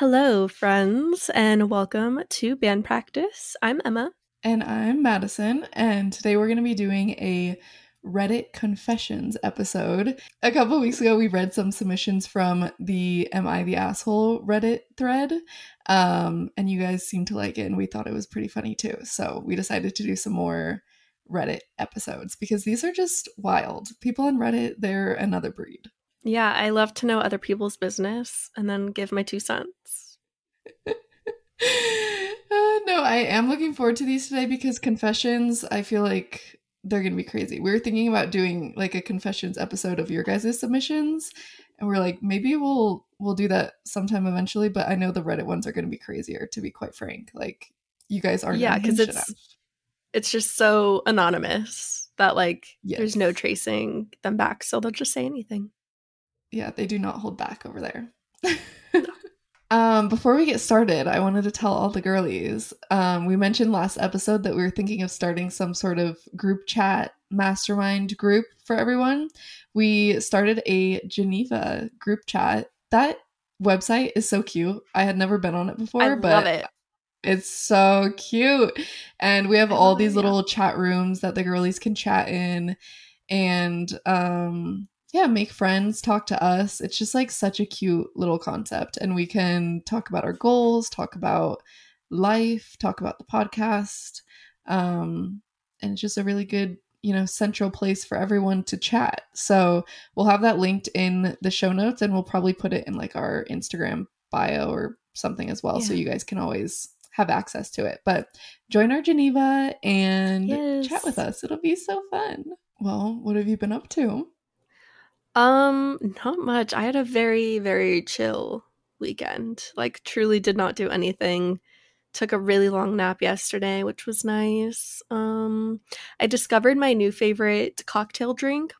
Hello, friends, and welcome to Band Practice. I'm Emma. And I'm Madison, and today we're going to be doing a Reddit confessions episode. A couple weeks ago, we read some submissions from the Am I the Asshole Reddit thread, um, and you guys seemed to like it, and we thought it was pretty funny too. So we decided to do some more Reddit episodes because these are just wild. People on Reddit, they're another breed. Yeah, I love to know other people's business and then give my two cents. uh, no, I am looking forward to these today because confessions, I feel like they're going to be crazy. We were thinking about doing like a confessions episode of your guys' submissions and we're like maybe we'll we'll do that sometime eventually, but I know the Reddit ones are going to be crazier to be quite frank. Like you guys aren't Yeah, cuz it's enough. it's just so anonymous that like yes. there's no tracing them back, so they'll just say anything. Yeah, they do not hold back over there. um, before we get started, I wanted to tell all the girlies. Um, we mentioned last episode that we were thinking of starting some sort of group chat mastermind group for everyone. We started a Geneva group chat. That website is so cute. I had never been on it before, I but it. It's so cute. And we have all these it, little yeah. chat rooms that the girlies can chat in. And um yeah, make friends, talk to us. It's just like such a cute little concept. And we can talk about our goals, talk about life, talk about the podcast. Um, and it's just a really good, you know, central place for everyone to chat. So we'll have that linked in the show notes and we'll probably put it in like our Instagram bio or something as well. Yeah. So you guys can always have access to it. But join our Geneva and yes. chat with us. It'll be so fun. Well, what have you been up to? Um, not much. I had a very, very chill weekend. Like, truly did not do anything. Took a really long nap yesterday, which was nice. Um, I discovered my new favorite cocktail drink,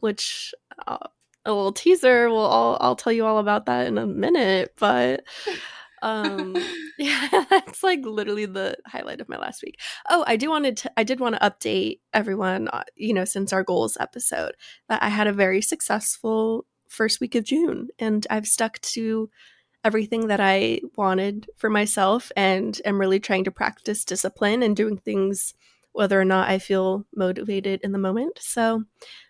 which uh, a little teaser. Well, I'll I'll tell you all about that in a minute. But um yeah like literally the highlight of my last week. Oh i do wanted to i did want to update everyone uh, you know since our goals episode that i had a very successful first week of june and i've stuck to everything that i wanted for myself and am really trying to practice discipline and doing things whether or not i feel motivated in the moment. So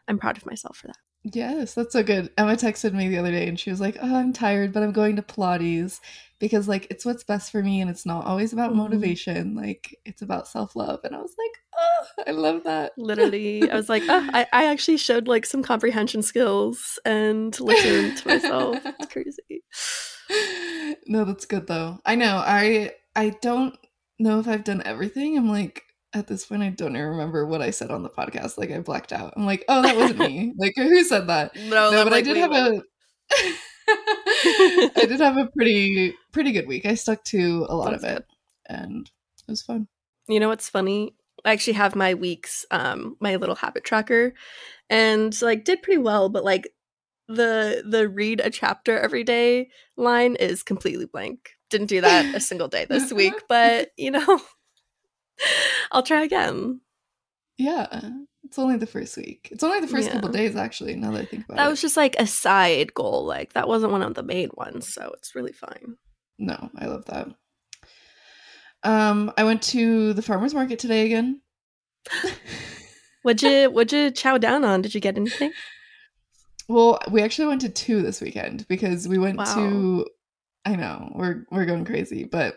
i'm proud of myself for that Yes, that's so good. Emma texted me the other day and she was like, Oh, I'm tired, but I'm going to Pilates because like it's what's best for me and it's not always about mm-hmm. motivation. Like it's about self love. And I was like, Oh, I love that. Literally. I was like, Oh, I, I actually showed like some comprehension skills and listened to myself. It's crazy. No, that's good though. I know. I I don't know if I've done everything. I'm like at this point, I don't even remember what I said on the podcast. Like I blacked out. I'm like, oh, that wasn't me. Like who said that? No, no but like, I did have a. I did have a pretty pretty good week. I stuck to a lot That's of it, good. and it was fun. You know what's funny? I actually have my weeks, um, my little habit tracker, and like did pretty well. But like the the read a chapter every day line is completely blank. Didn't do that a single day this week, but you know I'll try again. Yeah. It's only the first week. It's only the first yeah. couple days, actually, now that I think about that it. That was just like a side goal. Like, that wasn't one of the main ones. So it's really fine. No, I love that. Um, I went to the farmer's market today again. what'd you what'd you chow down on? Did you get anything? Well, we actually went to two this weekend because we went wow. to I know, we're we're going crazy, but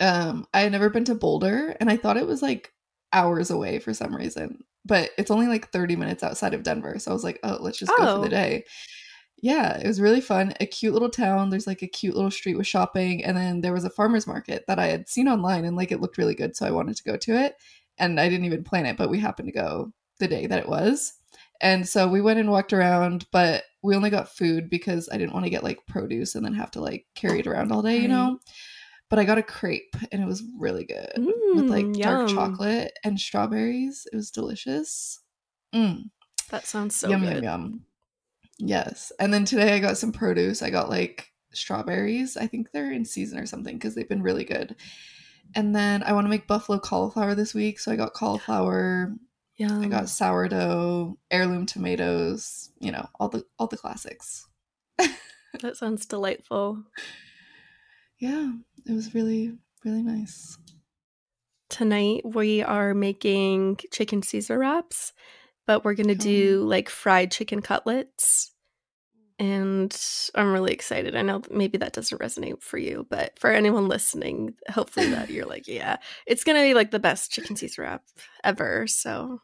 um, I had never been to Boulder and I thought it was like hours away for some reason, but it's only like 30 minutes outside of Denver. So I was like, oh, let's just oh. go for the oh. day. Yeah, it was really fun. A cute little town. There's like a cute little street with shopping. And then there was a farmer's market that I had seen online and like it looked really good. So I wanted to go to it. And I didn't even plan it, but we happened to go the day that it was. And so we went and walked around, but we only got food because I didn't want to get like produce and then have to like carry it around all day, you know? But I got a crepe and it was really good mm, with like yum. dark chocolate and strawberries. It was delicious. Mm. That sounds so yum, good. Yum, yum. Yes. And then today I got some produce. I got like strawberries. I think they're in season or something because they've been really good. And then I want to make buffalo cauliflower this week. So I got cauliflower. Yeah. I got sourdough, heirloom tomatoes, you know, all the all the classics. that sounds delightful. yeah, it was really, really nice. Tonight we are making chicken Caesar wraps, but we're gonna do like fried chicken cutlets. And I'm really excited. I know maybe that doesn't resonate for you, but for anyone listening, hopefully that you're like, yeah, it's gonna be like the best chicken Caesar wrap ever. So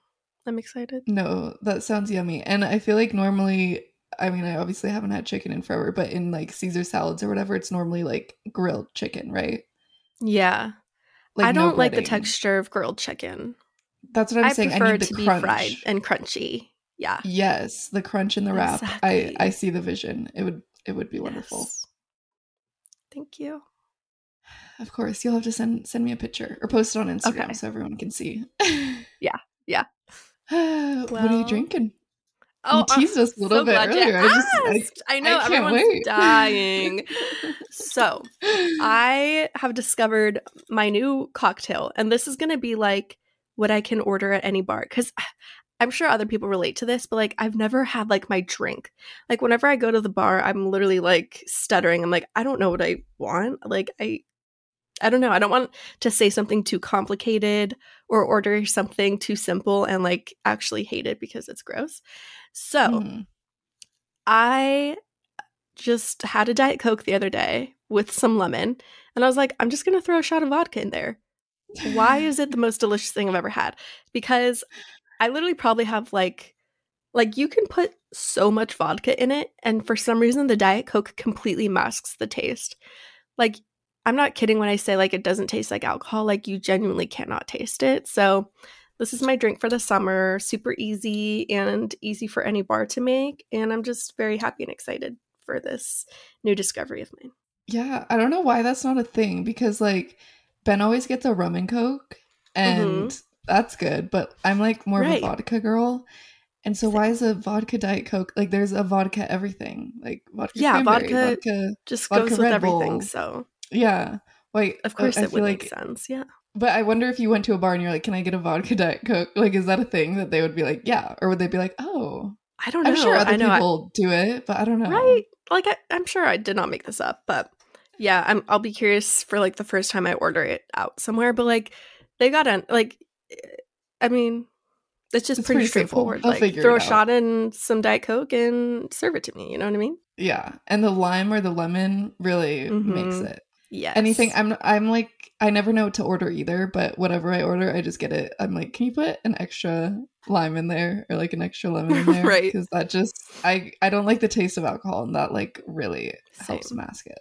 I'm excited. No, that sounds yummy. And I feel like normally, I mean, I obviously haven't had chicken in forever, but in like Caesar salads or whatever, it's normally like grilled chicken, right? Yeah. Like I don't like the texture of grilled chicken. That's what I'm I saying. I prefer need it to crunch. be fried and crunchy. Yeah. Yes, the crunch in the wrap. I Exactly. I see the vision. It would it would be wonderful. Yes. Thank you. Of course, you'll have to send send me a picture or post it on Instagram Okay. so everyone can see. Yeah, yeah. what are you drinking? Oh, you teased us a little so bit earlier. I just I. I, know I everyone's wait. dying. So I have discovered my new cocktail, and this is going to be like what I can order at any bar because I'm sure other people relate to this, but like I've never had like my drink. Like whenever I go to the bar, I'm literally like stuttering. I'm like, I don't know what I want. Like I, I don't know. I don't want to say something too complicated or order something too simple and like actually hate it because it's gross. So. Mhm. I just had a Diet Coke the other day with some lemon, and I was like, I'm just gonna throw a shot of vodka in there. Why is it the most delicious thing I've ever had? Because I literally probably have like like you can put so much vodka in it, and for some reason the Diet Coke completely masks the taste. Like I'm not kidding when I say like it doesn't taste like alcohol, like you genuinely cannot taste it. So this is my drink for the summer, super easy and easy for any bar to make, and I'm just very happy and excited for this new discovery of mine. Yeah, I don't know why that's not a thing because like Ben always gets a rum and coke and that's good, but I'm like more Mm-hmm. Right. of a vodka girl. And so why is a vodka diet coke like there's a vodka everything like vodka Yeah, vodka- vodka Just Vodka goes with Red everything. Bull. So yeah like of course I, I it would like make sense. Yeah. But I wonder if you went to a bar and you're like can I get a vodka diet coke like is that a thing that they would be like yeah or would they be like oh I don't know. I'm sure other I know. I- people do it but I don't know right? Like I, I'm sure I did not make this up, but yeah, I'm. I'll be curious for like the first time I order it out somewhere. But like they got to like, eh, I mean, it's just It's pretty, pretty straightforward. They'll like throw a out. shot in some diet coke and serve it to me. You know what I mean? yeah and the lime or the lemon really makes Mhm. it Yes. anything i'm i'm like i never know what to order either but whatever i order i just get it. I'm like can you put an extra lime in there or like an extra lemon in there? Right. because that just i i don't like the taste of alcohol and that like really helps mask it.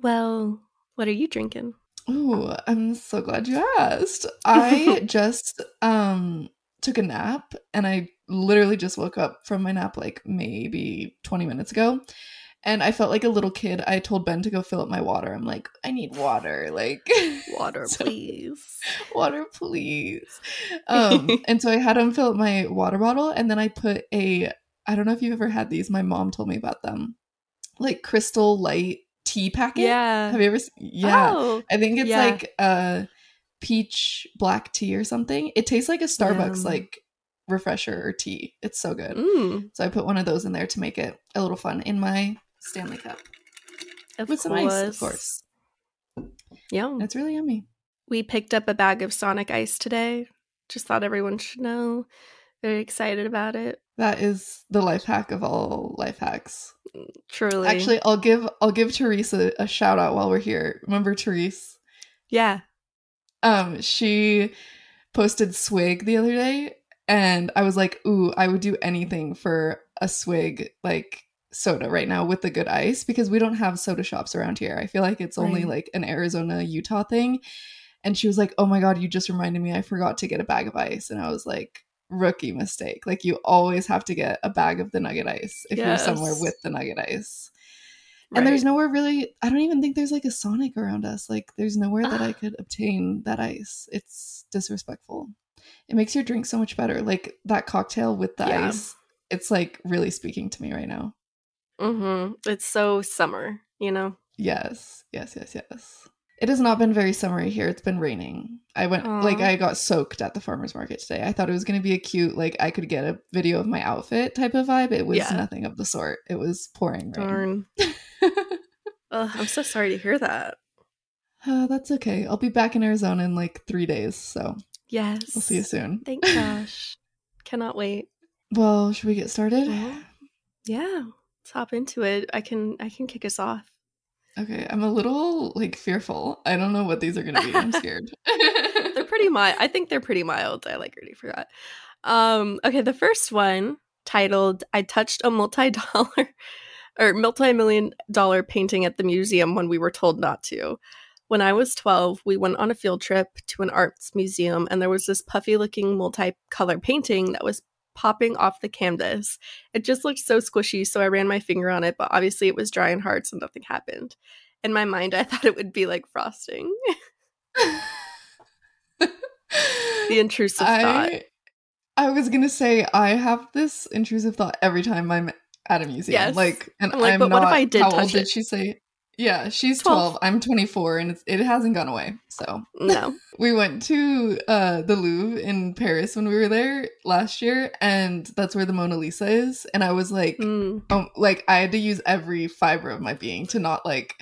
Well, what are you drinking? Ooh, i'm so glad you asked. I just um took a nap and i literally just woke up from my nap like maybe 20 minutes ago and i felt like a little kid i told ben to go fill up my water i'm like i need water like Water, So- please. water please um and so i had him fill up my water bottle and then i put a i don't know if you've ever had these my mom told me about them like crystal light tea packet Yeah. have you ever s- yeah Oh, i think it's yeah. like a peach black tea or something it tastes like a starbucks Yum. like refresher or tea it's so good mm, so i put one of those in there to make it a little fun in my stanley cup of with some ice of course Yeah. It's really yummy We picked up a bag of Sonic Ice today. Just thought everyone should know. Very excited about it. that is the life hack of all life hacks Truly. Actually, I'll give I'll give Teresa a shout out while we're here. Remember Therese? yeah. Um, she posted swig the other day, and I was like, "Ooh, I would do anything for a swig like soda right now with the good ice because we don't have soda shops around here. I feel like it's only Right. like an Arizona Utah thing." And she was like, "Oh my god, you just reminded me. I forgot to get a bag of ice." And I was like, "Rookie mistake. Like you always have to get a bag of the nugget ice if you're somewhere with the nugget ice." And there's nowhere really, I don't even think there's like a Sonic around us. Like, there's nowhere that I Ah. could obtain that ice. It's disrespectful. It makes your drink so much better. Like, that cocktail with the Yeah. ice, it's like really speaking to me right now. Mm-hmm. It's so summer, you know? Yes, yes, yes, yes. It has not been very summery here. It's been raining. I went, like, I got soaked at the farmer's market today. I thought it was going to be a cute, like, I could get a video of my outfit type of vibe. It was Yeah. nothing of the sort. It was pouring rain. Darn. Ugh, I'm so sorry to hear that. Uh, that's okay. I'll be back in Arizona in like three days, so Yes. we'll see you soon. Thank gosh. Cannot wait. Well, should we get started? Well, yeah. Let's hop into it. I can I can kick us off. Okay, I'm a little like fearful. I don't know what these are gonna be. I'm scared. they're pretty mild. I think they're pretty mild. I like already forgot. Um, okay, the first one titled I touched a multi-dollar or multi-million dollar painting at the museum when we were told not to. When I was 12, we went on a field trip to an arts museum and there was this puffy looking multi-color painting that was popping off the canvas. It just looked so squishy, so I ran my finger on it, but obviously it was dry and hard, so nothing happened. In my mind, I thought it would be like frosting. the intrusive thought. I I was gonna say I have this intrusive thought every time I'm at a museum. Yes. Like, and I'm like, I'm but not. what if I did how touch old did she say? Yeah, she's 12. 12. I'm 24, and it's, it hasn't gone away. So No. we went to uh, the Louvre in Paris when we were there last year, and that's where the Mona Lisa is. And I was like, Mm. um, like I had to use every fiber of my being to not like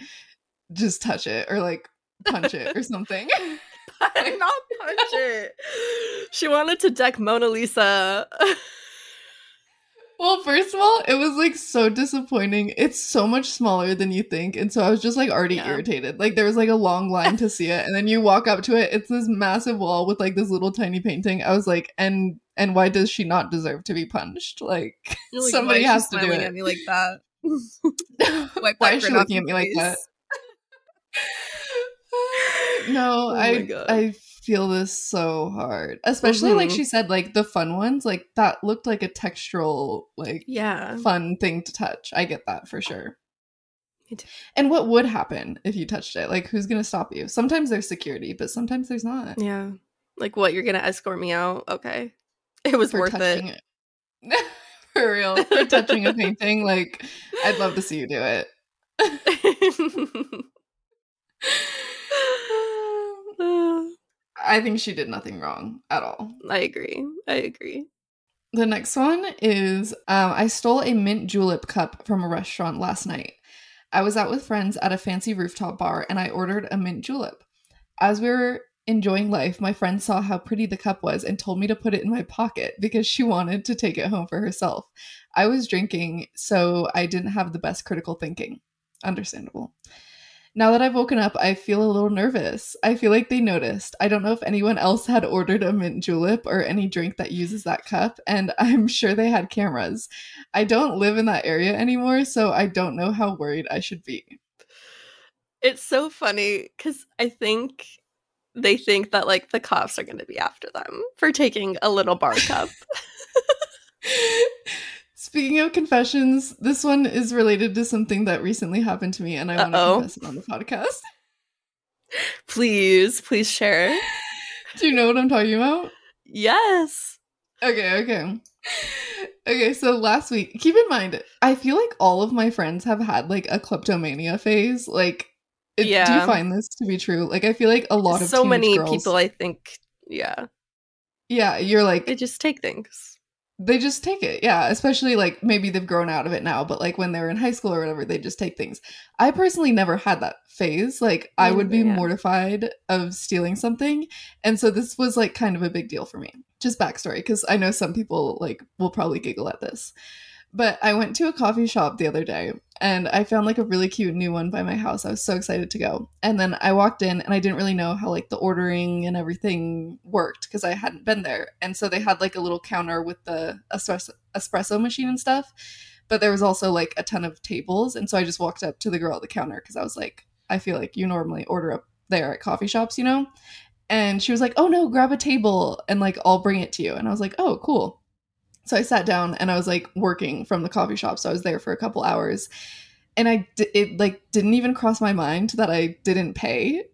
just touch it or like punch it or something. not punch it. She wanted to deck Mona Lisa. Well, first of all, it was like so disappointing. It's so much smaller than you think. And so I was just like already Yeah. irritated. Like there was like a long line to see it. And then you walk up to it, it's this massive wall with like this little tiny painting. I was like, and and why does she not deserve to be punched? Like, like, somebody why is has to do it. at me like that. Why that is she looking at me your like that? no, Oh I I feel this so hard. Especially like Mhm. she said, like the fun ones, like that looked like a textural, like Yeah. fun thing to touch. I get that for sure. And what would happen if you touched it? Like who's gonna stop you? Sometimes there's security, but sometimes there's not. Yeah. Like what? You're gonna escort me out? Okay. It was For worth it. it. for real. For touching a painting. Like I'd love to see you do it. I think she did nothing wrong at all. I agree. I agree. The next one is um, I stole a mint julep cup from a restaurant last night. I was out with friends at a fancy rooftop bar and I ordered a mint julep. As we were enjoying life, my friend saw how pretty the cup was and told me to put it in my pocket because she wanted to take it home for herself. I was drinking, so I didn't have the best critical thinking. Understandable. Now that I've woken up, I feel a little nervous. I feel like they noticed. I don't know if anyone else had ordered a mint julep or any drink that uses that cup, and I'm sure they had cameras. I don't live in that area anymore, so I don't know how worried I should be. It's so funny because I think they think that like the cops are going to be after them for taking a little bar cup. Speaking of confessions, this one is related to something that recently happened to me, and I want to confess it on the podcast. please, please share. Do you know what I'm talking about? Yes. Okay, okay. Okay, so last week, keep in mind, I feel like all of my friends have had like a kleptomania phase. Like, it, do you find this to be true? Like, I feel like a lot of people. so many girls- people, I think, yeah, yeah, you're like they just take things. They just take it. Yeah, especially like maybe they've grown out of it now, but like when they were in high school or whatever, they just take things. I personally never had that phase. Like I would be yeah. mortified of stealing something, and so this was like kind of a big deal for me. Just backstory, because I know some people like will probably giggle at this. But I went to a coffee shop the other day and I found like a really cute new one by my house. I was so excited to go. And then I walked in and I didn't really know how like the ordering and everything worked because I hadn't been there. And so they had like a little counter with the espresso, machine and stuff. But there was also like a ton of tables. And so I just walked up to the girl at the counter because I was like, I feel like you normally order up there at coffee shops, you know? And she was like, oh no, grab a table and like I'll bring it to you. And I was like, oh, cool. So I sat down and I was like working from the coffee shop. So I was there for a couple hours. And I, d- it like didn't even cross my mind that I didn't pay.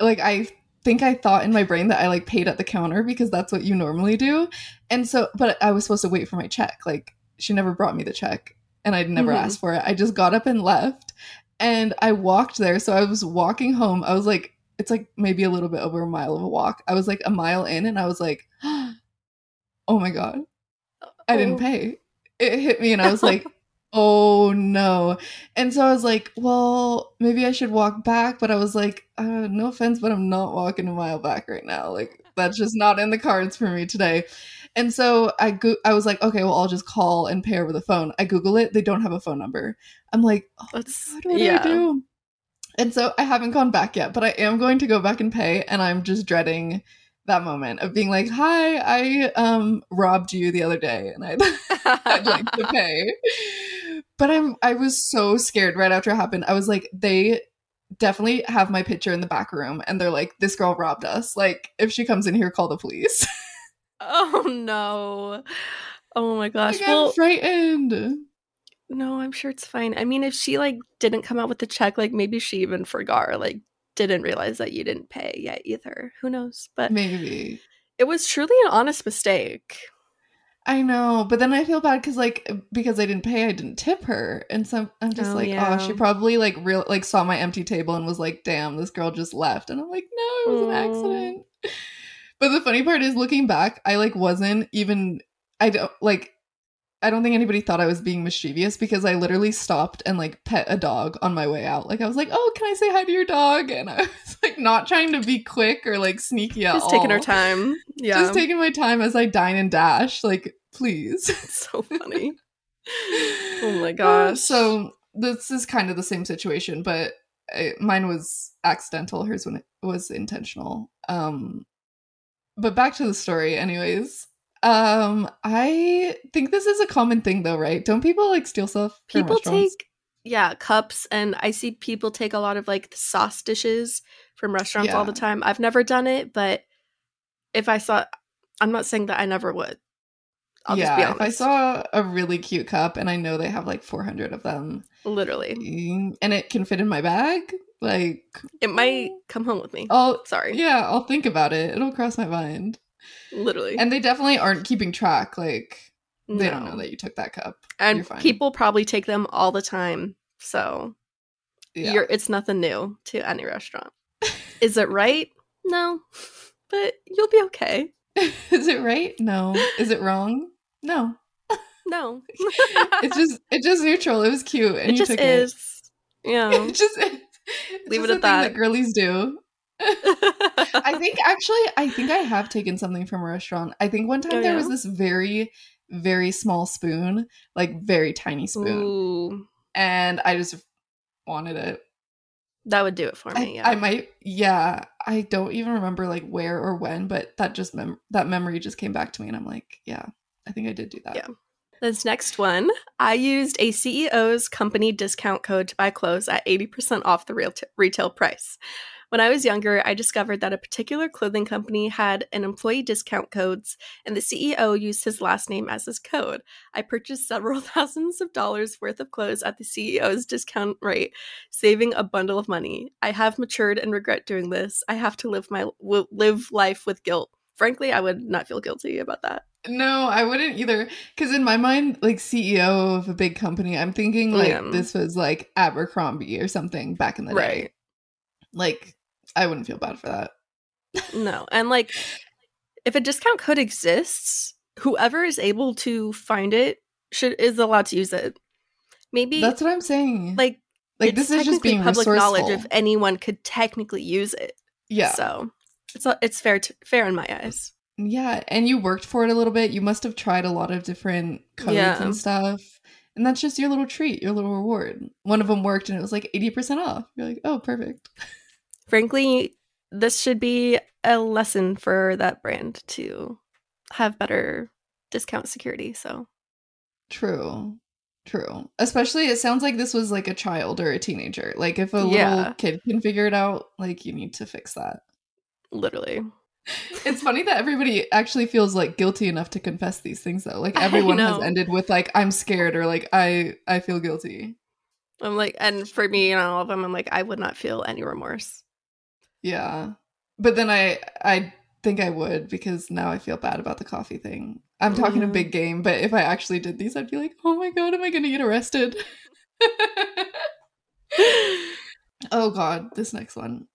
Like I think I thought in my brain that I like paid at the counter because that's what you normally do. And so, but I was supposed to wait for my check. Like she never brought me the check and I'd never Mhm. asked for it. I just got up and left. And I walked there. So I was walking home. I was like, it's like maybe a little bit over a mile of a walk. I was like a mile in and I was like, oh my God, I didn't Oh. pay. It hit me and I was like, Oh no. And so I was like, well, maybe I should walk back. But I was like, uh, no offense, but I'm not walking a mile back right now. Like, that's just not in the cards for me today. And so I go- I was like, okay, well, I'll just call and pay over the phone. I Google it. They don't have a phone number. I'm like, oh, That's what do yeah. I do? And so I haven't gone back yet, but I am going to go back and pay. And I'm just dreading that moment of being like, hi, I um robbed you the other day and I'd, I'd like to pay. But I'm I was so scared right after it happened. I was like, they definitely have my picture in the back room and they're like, this girl robbed us. Like, if she comes in here, call the police. oh no. Oh my gosh. like, I'm frightened. no, I'm sure it's fine. I mean, if she like didn't come out with the check, like maybe she even forgot or like didn't realize that you didn't pay yet either. Who knows? But Maybe. it was truly an honest mistake. I know, but then I feel bad because like because I didn't pay, I didn't tip her, and so I'm just Oh, like, yeah. oh, she probably like real like saw my empty table and was like, damn, this girl just left, and I'm like, no, it was an accident. But the funny part is, looking back, I like wasn't even. I don't like. I don't think anybody thought I was being mischievous because I literally stopped and like pet a dog on my way out. Like I was like, "Oh, can I say hi to your dog?" And I was like not trying to be quick or like sneaky at Just taking her time. Yeah. Just taking my time as I dine and dash. Like, please. It's so funny. Oh my gosh. So this is kind of the same situation, but uh mine was accidental. Hers when it was intentional. Um, but back to the story, anyways. Um, I think this is a common thing, though, right? Don't people like steal stuff? people take yeah cups and i see people take a lot of like the sauce dishes from restaurants all the time i've never done it but if i saw i'm not saying that i never would i'll yeah, just be if I saw a really cute cup, and I know they have like 400 of them, literally and it can fit in my bag, like it might come home with me I'll sorry yeah, I'll think about it. It'll cross my mind. Literally And they definitely aren't keeping track. Like they don't know that you took that cup. and You're fine. people probably take them all the time so Yeah. you're it's nothing new to any restaurant is it right no but you'll be okay Is it right? No. Is it wrong? No. no It's just it's just neutral. It was cute, and it you just took is yeah it. It just Leave just it at thing that. that girlies do. I think actually, I think I have taken something from a restaurant. I think one time Oh, there yeah? was this very, very small spoon, like very tiny spoon, Ooh, and I just wanted it. that would do it for I, me. Yeah. I might, yeah. I don't even remember like where or when, but that just mem- that memory just came back to me, and I'm like, yeah, I think I did do that. Yeah. This next one, I used a CEO's company discount code to buy clothes at 80% off the real retail price. When I was younger, I discovered that a particular clothing company had an employee discount codes, and the CEO used his last name as his code. I purchased several thousands of dollars worth of clothes at the CEO's discount rate, saving a bundle of money. I have matured and regret doing this. I have to live my w- live life with guilt. Frankly, I would not feel guilty about that. No, I wouldn't either. Because in my mind, like CEO of a big company, I'm thinking like Yeah. this was like Abercrombie or something back in the day. Right. Like, I wouldn't feel bad for that. No. And like if a discount code exists, whoever is able to find it should is allowed to use it. Maybe That's what I'm saying. like like this is just being public knowledge if anyone could technically use it. yeah, So it's it's fair to, fair in my eyes. yeah, and you worked for it a little bit. You must have tried a lot of different codes Yeah. and stuff, and that's just your little treat, your little reward. One of them worked, and it was like eighty percent off. You're like, oh, perfect. Frankly, this should be a lesson for that brand to have better discount security. So True. True. Especially it sounds like this was like a child or a teenager. Like if a Yeah. little kid can figure it out, like you need to fix that. literally. It's funny that everybody actually feels like guilty enough to confess these things though. Like everyone has ended with like I'm scared or like I I feel guilty. I'm like and for me and all of them, I'm like, I would not feel any remorse. Yeah. But then I I think I would because now I feel bad about the coffee thing. I'm talking a Mhm. big game, but if I actually did these, I'd be like, oh my god, am I gonna get arrested? oh god, this next one.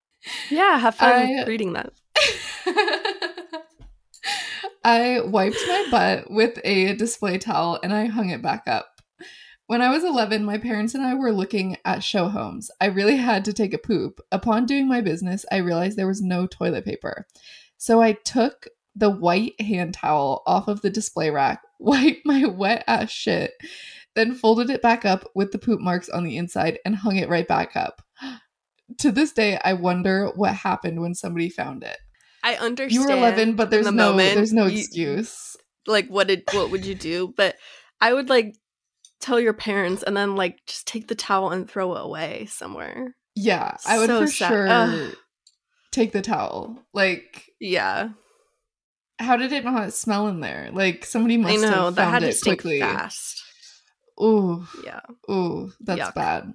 Yeah, have fun I- reading that. I wiped my butt with a display towel and I hung it back up. When I was 11, my parents and I were looking at show homes. I really had to take a poop. Upon doing my business, I realized there was no toilet paper. So I took the white hand towel off of the display rack, wiped my wet ass shit, then folded it back up with the poop marks on the inside and hung it right back up. to this day, I wonder what happened when somebody found it. I understand. You were 11, but there's the no moment, there's no you- excuse. like what did what would you do? But I would like tell your parents and then like just take the towel and throw it away somewhere. Yeah, I would So for sad. sure Ugh. take the towel. Like, Yeah. how did it not smell in there? Like somebody must I know have that found it quickly. fast. Ooh, Yeah. ooh, that's Yuck. bad.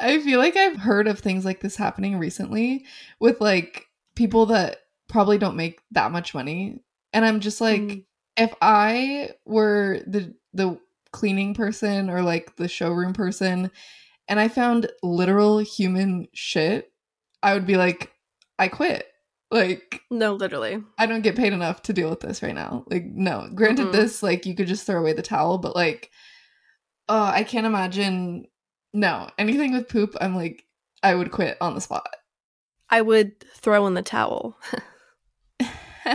I feel like I've heard of things like this happening recently with like people that probably don't make that much money, and I'm just like, Mm. if I were the the cleaning person or like the showroom person, and I found literal human shit, I would be like, I quit. Like, No, literally. I don't get paid enough to deal with this right now. Like, no. Granted, Mhm. this like you could just throw away the towel, but like, oh, I can't imagine. No, anything with poop, I'm like, I would quit on the spot. I would throw in the towel.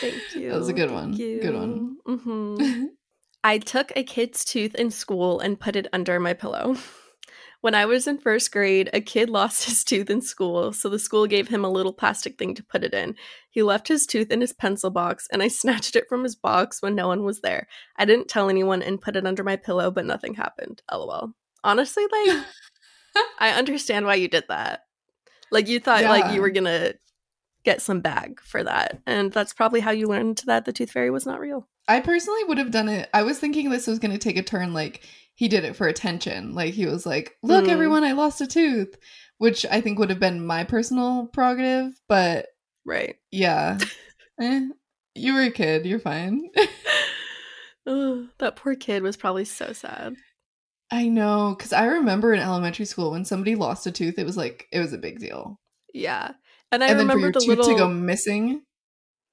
Thank you. That was a good Thank one. Good one. hmm I took a kid's tooth in school and put it under my pillow. When I was in first grade, a kid lost his tooth in school, so the school gave him a little plastic thing to put it in. He left his tooth in his pencil box, and I snatched it from his box when no one was there. I didn't tell anyone and put it under my pillow, but nothing happened. LOL. Honestly, like, I understand why you did that. Like, you thought, like, you were gonna get some bag for that, and that's probably how you learned that the tooth fairy was not real. I personally would have done it. I was thinking this was going to take a turn like he did it for attention. Like he was like, "Look, Mm. everyone, I lost a tooth," which I think would have been my personal prerogative. But Right. yeah, eh, you were a kid. You're fine. Ugh, that poor kid was probably so sad. I know, because I remember in elementary school when somebody lost a tooth, it was like it was a big deal. Yeah. And I and then for remember your the tooth little to go missing,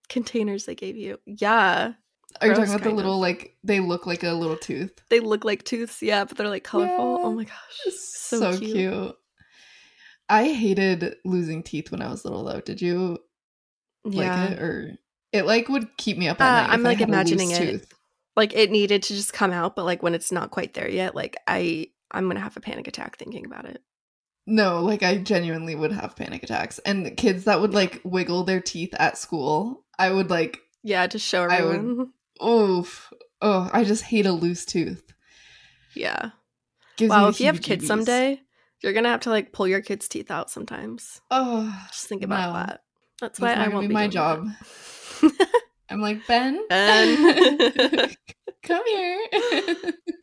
containers they gave you. Yeah. Are you talking about the little of. like they look like a little tooth? They look like tooths, yeah, but they're like colorful. Yeah. Oh my gosh. So, So, cute. cute. I hated losing teeth when I was little though. Did you Yeah. like it or it like would keep me up at Uh, night? I'm, like, had a loose imagining it. tooth. Like it needed to just come out, but like when it's not quite there yet, like I I'm gonna have a panic attack thinking about it. No, like I genuinely would have panic attacks. And kids that would like wiggle their teeth at school, I would like Yeah, to show I would- everyone. oof. Oh, I just hate a loose tooth. Yeah. Gives wow, if you have kids someday, you're gonna have to like pull your kids' teeth out sometimes. Oh, Just think about No. that. That's That's why I won't be be my job. I'm like, Ben, Ben. come here.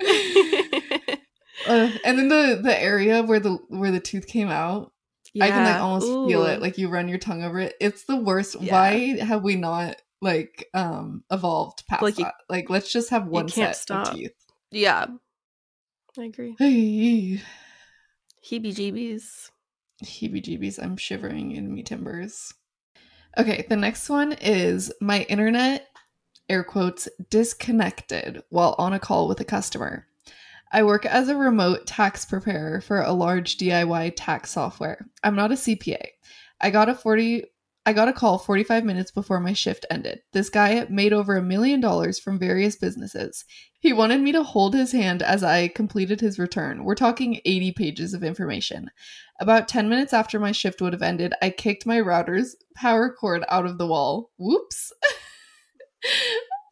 Uh, and then the the area where the where the tooth came out, I can like Yeah. almost feel it. Like you run your tongue over it. It's the worst. Yeah. Why have we not like um evolved past Like, you- that? Like let's just have one set stop. of teeth. yeah. I agree. Hey, Heebie jeebies. heebie jeebies. I'm shivering in me timbers. Okay, the next one is my internet, air quotes, disconnected while on a call with a customer. I work as a remote tax preparer for a large DIY tax software. I'm not a CPA. I got a 40 I got a call 45 minutes before my shift ended. This guy made over a million dollars from various businesses. He wanted me to hold his hand as I completed his return. We're talking 80 pages of information. About 10 minutes after my shift would have ended, I kicked my router's power cord out of the wall. Whoops.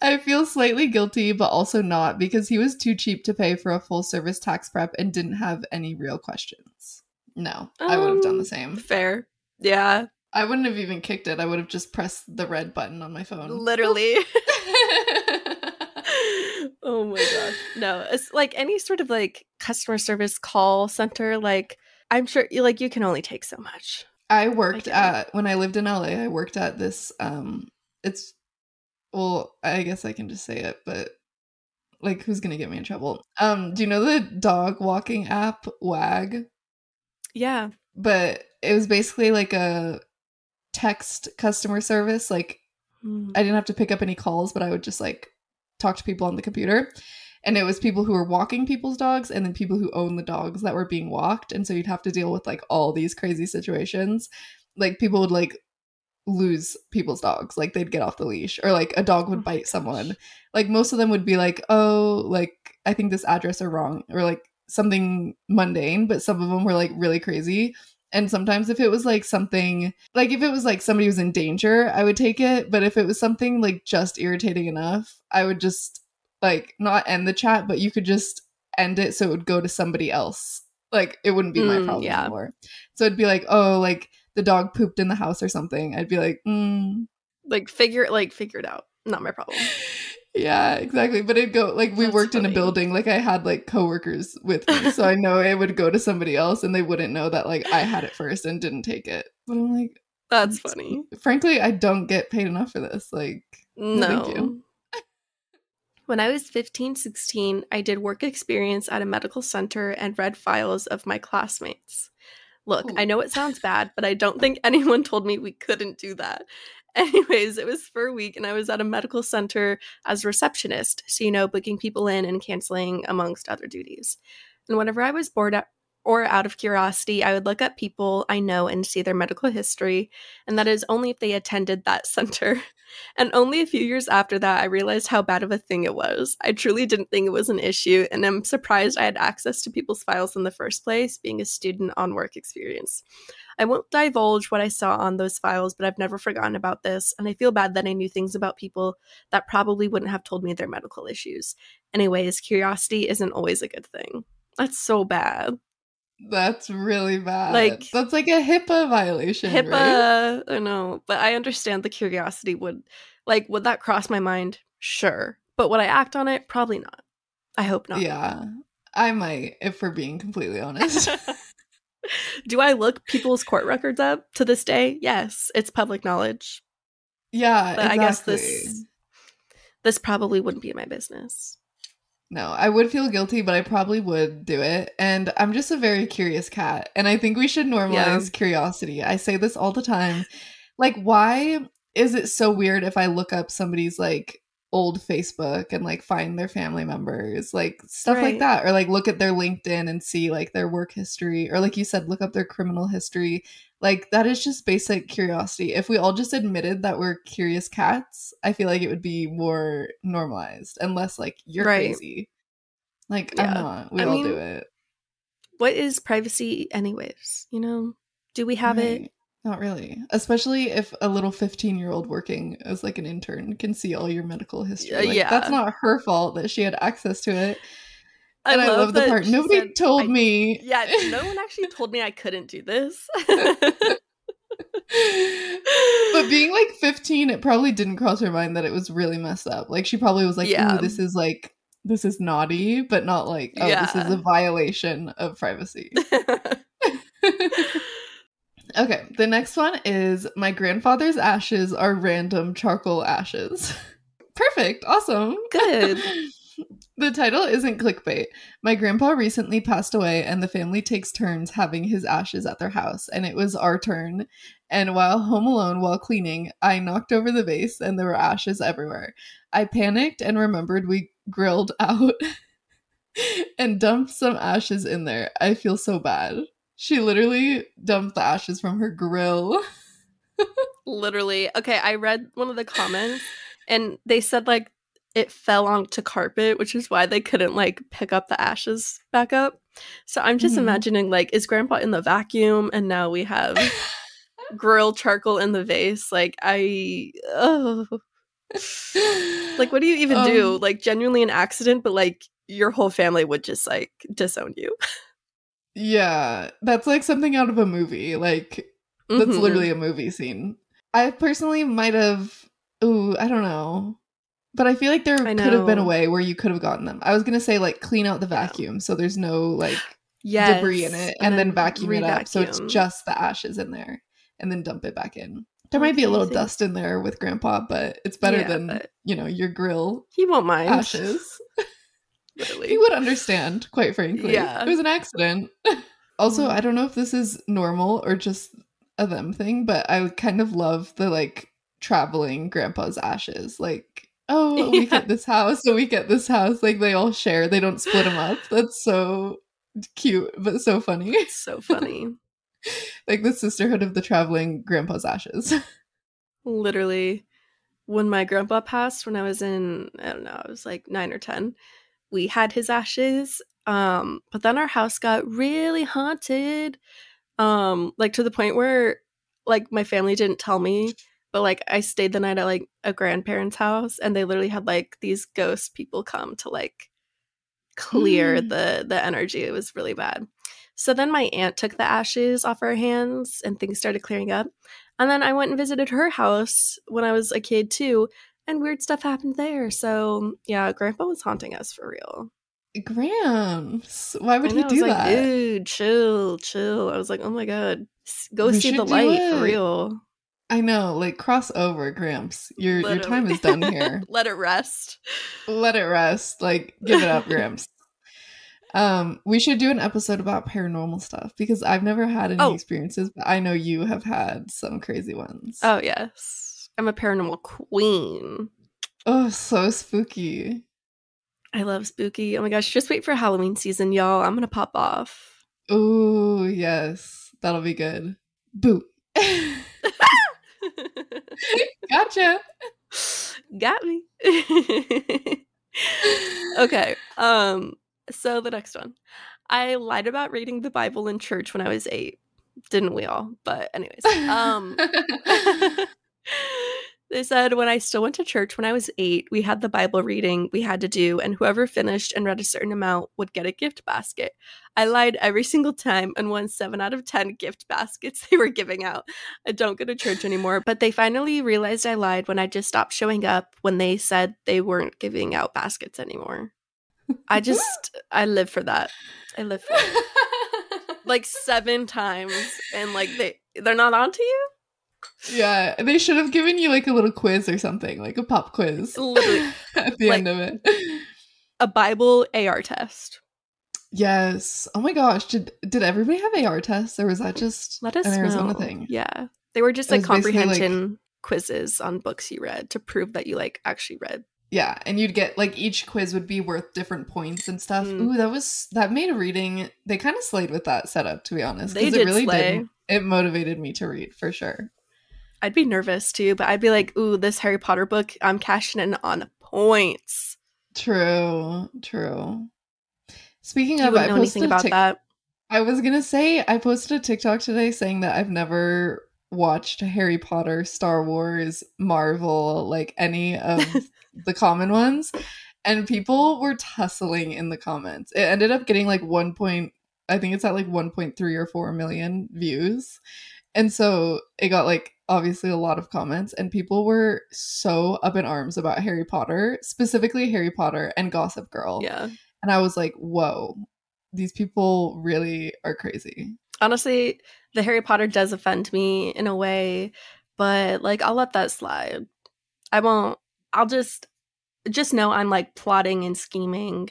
I feel slightly guilty, but also not because he was too cheap to pay for a full service tax prep and didn't have any real questions. No, I would have done the Um, same. Fair. Yeah. I wouldn't have even kicked it. I would have just pressed the red button on my phone. Literally. oh my gosh. No, it's like any sort of like customer service call center, like I'm sure you like you can only take so much. I worked it. at when I lived in LA. I worked at this. Um, it's well, I guess I can just say it, but like, who's gonna get me in trouble? Um, do you know the dog walking app Wag? Yeah. But it was basically like a text customer service. Like, Mm. I didn't have to pick up any calls, but I would just like talk to people on the computer. and it was people who were walking people's dogs and then people who own the dogs that were being walked and so you'd have to deal with like all these crazy situations like people would like lose people's dogs like they'd get off the leash or like a dog would Oh bite someone gosh. like most of them would be like oh like i think this address are wrong or like something mundane but some of them were like really crazy and sometimes if it was like something like if it was like somebody was in danger i would take it but if it was something like just irritating enough i would just like not end the chat but you could just end it so it would go to somebody else like it wouldn't be my Mm, problem yeah. anymore so it'd be like oh like the dog pooped in the house or something i'd be like mm, Like figure like figure it out. Not my problem. yeah exactly but it'd go like we That's worked in a building like i had like coworkers with me so i know it would go to somebody else and they wouldn't know that like i had it first and didn't take it but i'm like That's funny. frankly i don't get paid enough for this like No, No. thank you. When I was 15, 16, I did work experience at a medical center and read files of my classmates. Look, Ooh. I know it sounds bad, but I don't think anyone told me we couldn't do that. Anyways, it was for a week and I was at a medical center as receptionist, so you know, booking people in and canceling amongst other duties. And whenever I was bored at, or out of curiosity, I would look up people I know and see their medical history, and that is only if they attended that center. And only a few years after that, I realized how bad of a thing it was. I truly didn't think it was an issue, and I'm surprised I had access to people's files in the first place, being a student on work experience. I won't divulge what I saw on those files, but I've never forgotten about this, and I feel bad that I knew things about people that probably wouldn't have told me their medical issues. Anyways, curiosity isn't always a good thing. That's so bad. that's really bad Like- that's like a hipaa violation right? HIPAA, I know, but I understand the curiosity would, like, would that cross my mind? Sure. But would I act on it? Probably not. I hope not. yeah i might if we're being completely honest Do I look people's court records up to this day? Yes, it's public knowledge. yeah But I guess this this probably wouldn't be my business. No, I would feel guilty, but I probably would do it. And I'm just a very curious cat. And I think we should normalize Yeah. curiosity. I say this all the time. Like, why is it so weird if I look up somebody's like old Facebook and like find their family members, like stuff like that, or like look at their LinkedIn and see like their work history, or like you said, look up their criminal history. Like, that is just basic curiosity. If we all just admitted that we're curious cats, I feel like it would be more normalized and less like you're Right. crazy. Like, Yeah. I'm not. We I all mean, do it. What is privacy, anyways? You know, do we have it? Not really. Especially if a little 15 year old working as like an intern can see all your medical history. Yeah, Like, yeah. That's not her fault that she had access to it. I and I love the part. Nobody said, told I- me. Yeah, no one actually told me I couldn't do this. but being like 15, it probably didn't cross her mind that it was really messed up. Like she probably was like, Yeah. "Ooh, this is like this is naughty," but not like, "Oh, this is a violation of privacy." okay, the next one is my grandfather's ashes are random charcoal ashes. Perfect. Awesome. Good. The title isn't clickbait. My grandpa recently passed away, and the family takes turns having his ashes at their house, and it was our turn. And while home alone while cleaning, I knocked over the vase, and there were ashes everywhere. I panicked and remembered we grilled out and dumped some ashes in there. I feel so bad. She literally dumped the ashes from her grill. Literally. Okay, I read one of the comments and they said like it fell onto carpet, which is why they couldn't like pick up the ashes back up. So I'm just Mhm. imagining like is grandpa in the vacuum and now we have grill charcoal in the vase? Like I oh like what do you even do? Um, Like genuinely an accident, but like your whole family would just like disown you. Yeah, that's like something out of a movie. Like that's Mhm. literally a movie scene. I personally might have ooh, I don't know. But I feel like there could have been a way where you could have gotten them. I was gonna say like clean out the vacuum so there's no like yes. debris in it and, then, vacuum it up so it's just the ashes in there and then dump it back in. There might be a little dust in there with grandpa, but it's better Yeah, than, but- you know, your grill He won't mind. ashes. Literally. he would understand, quite frankly. Yeah. It was an accident. also, Mm. I don't know if this is normal or just a them thing, but I kind of love the like traveling grandpa's ashes. Like oh, a week at this house, a week at this house. Like they all share. They don't split them up. That's so cute, but so funny. It's so funny. like the sisterhood of the traveling grandpa's ashes. Literally, when my grandpa passed, when I was in, I don't know, I was like nine or 10, we had his ashes. Um, but then our house got really haunted. Um, like to the point where like my family didn't tell me but like I stayed the night at like a grandparent's house and they literally had like these ghost people come to like clear Mm. the the energy. It was really bad. So then my aunt took the ashes off our hands and things started clearing up. And then I went and visited her house when I was a kid too, and weird stuff happened there. So yeah, grandpa was haunting us for real. Gramps, why would he know, I was do like, that? Dude, chill, chill. I was like, oh my god, go We see the light it. for real. I know, like cross over, Gramps. Your your time is done here. Let it rest. Let it rest. Like give it up, Gramps. Um, we should do an episode about paranormal stuff because I've never had any Oh. experiences, but I know you have had some crazy ones. Oh yes, I'm a paranormal queen. Oh, so spooky. I love spooky. Oh my gosh, just wait for Halloween season, y'all. I'm gonna pop off. Oh, yes. That'll be good. Boo. gotcha. Got me. okay. Um. So the next one, I lied about reading the Bible in church when I was eight. Didn't we all? But anyways, um. they said when I still went to church when I was eight, we had the Bible reading we had to do, and whoever finished and read a certain amount would get a gift basket. I lied every single time and won seven out of 10 gift baskets they were giving out. I don't go to church anymore, but they finally realized I lied when I just stopped showing up when they said they weren't giving out baskets anymore. I just, I live for that. I live for it. Like seven times, and like they, they're not onto you? Yeah, they should have given you like a little quiz or something, like a pop quiz Literally. at the Like- end of it. A Bible AR test. Yes. Oh my gosh. Did did everybody have AR tests or was that just Let us an Arizona know. thing? Yeah. They were just It like basically, like- comprehension quizzes on books you read to prove that you like actually read. Yeah, and you'd get like each quiz would be worth different points and stuff. Mm. Ooh, that was that made reading. They kind of slayed with that setup, to be honest. They 'cause did it really slay. did. It motivated me to read for sure. I'd be nervous too, but I'd be like, ooh, this Harry Potter book, I'm cashing in on points. True, true. Speaking You of, I know anything posted about Tik- that. I was gonna say I posted a TikTok today saying that I've never watched Harry Potter, Star Wars, Marvel, like any of the common ones, and people were tussling in the comments. It ended up getting like one point, I think it's at like one point three or four million views, and so it got like obviously a lot of comments, and people were so up in arms about Harry Potter, specifically Harry Potter and Gossip Girl, Yeah. and I was like, whoa. These people really are crazy. Honestly, the Harry Potter does offend me in a way, but like I'll let that slide. I won't I'll just just know I'm like plotting and scheming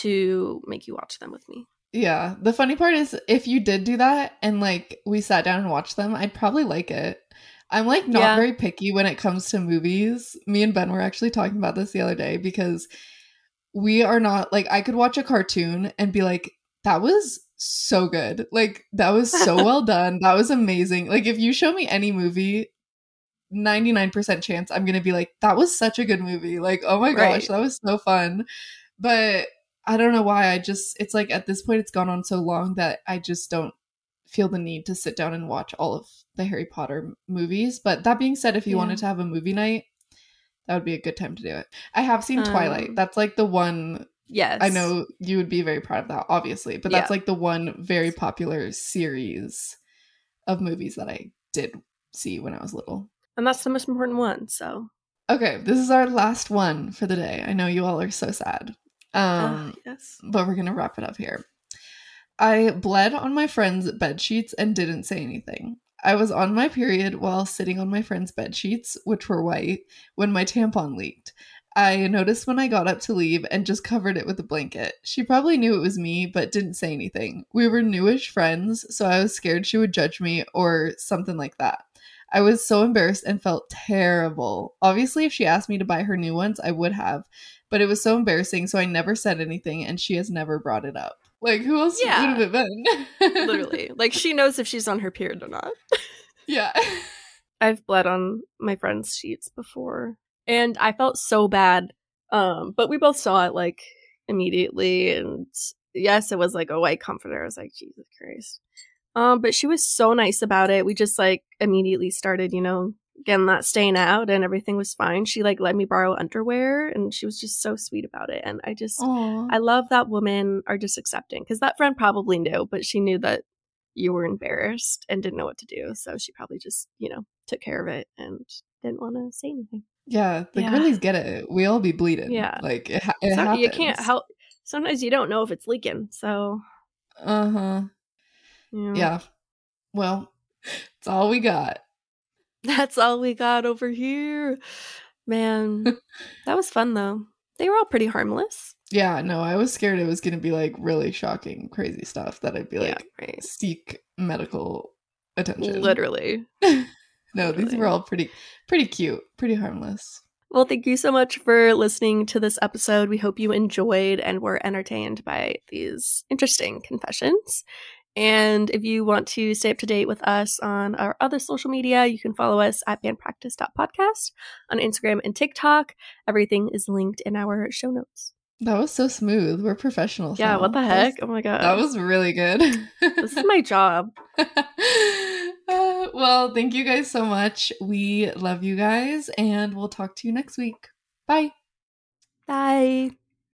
to make you watch them with me. Yeah. The funny part is if you did do that and like we sat down and watched them, I'd probably like it. I'm like not Yeah. very picky when it comes to movies. Me and Ben were actually talking about this the other day because we are not like I could watch a cartoon and be like that was so good. Like that was so well done. That was amazing. Like if you show me any movie 99% chance I'm going to be like that was such a good movie. Like oh my gosh, Right. that was so fun. But I don't know why. I just it's like at this point it's gone on so long that I just don't feel the need to sit down and watch all of the Harry Potter movies. But that being said, if you Yeah. wanted to have a movie night, that would be a good time to do it. I have seen Twilight. Um, That's like the one Yes. I know you would be very proud of that, obviously, but that's Yeah. like the one very popular series of movies that I did see when I was little. And that's the most important one, so Okay, this is our last one for the day. I know you all are so sad. Um ah, yes. but we're gonna wrap it up here. I bled on my friend's bed sheets and didn't say anything. I was on my period while sitting on my friend's bed sheets, which were white, when my tampon leaked. I noticed when I got up to leave and just covered it with a blanket. She probably knew it was me, but didn't say anything. We were newish friends, so I was scared she would judge me or something like that. I was so embarrassed and felt terrible. Obviously, if she asked me to buy her new ones, I would have, but it was so embarrassing, so I never said anything, and she has never brought it up. Like, who else Yeah. would have it been? Literally. Like she knows if she's on her period or not. yeah. I've bled on my friend's sheets before. And I felt so bad. Um, but we both saw it like immediately and yes, it was like a white comforter. I was like, Jesus Christ. Um, but she was so nice about it. We just like immediately started, you know, getting that stain out and everything was fine. She like let me borrow underwear and she was just so sweet about it. And I just Aw. I love that women are just accepting because that friend probably knew, but she knew that you were embarrassed and didn't know what to do. So she probably just, you know, took care of it and didn't want to say anything. yeah, the Yeah. girlies get it. We all be bleeding. Yeah. Like, it, ha- it So happens. you can't help. Sometimes you don't know if it's leaking. So, Uh huh. you know, Yeah. Well, it's all we got. That's all we got over here. Man, that was fun though. They were all pretty harmless. Yeah, no, I was scared it was going to be like really shocking, crazy stuff that I'd be like, yeah, right. seek medical attention. Literally. No, these were all pretty, pretty cute, pretty harmless. Well, thank you so much for listening to this episode. We hope you enjoyed and were entertained by these interesting confessions. And if you want to stay up to date with us on our other social media, you can follow us at bandpractice.podcast on Instagram and TikTok. Everything is linked in our show notes. That was so smooth. We're professionals. Yeah, now. what the heck? was- oh my god. that was really good. this is my job. Uh, well, thank you guys so much. We love you guys, and we'll talk to you next week. Bye. Bye.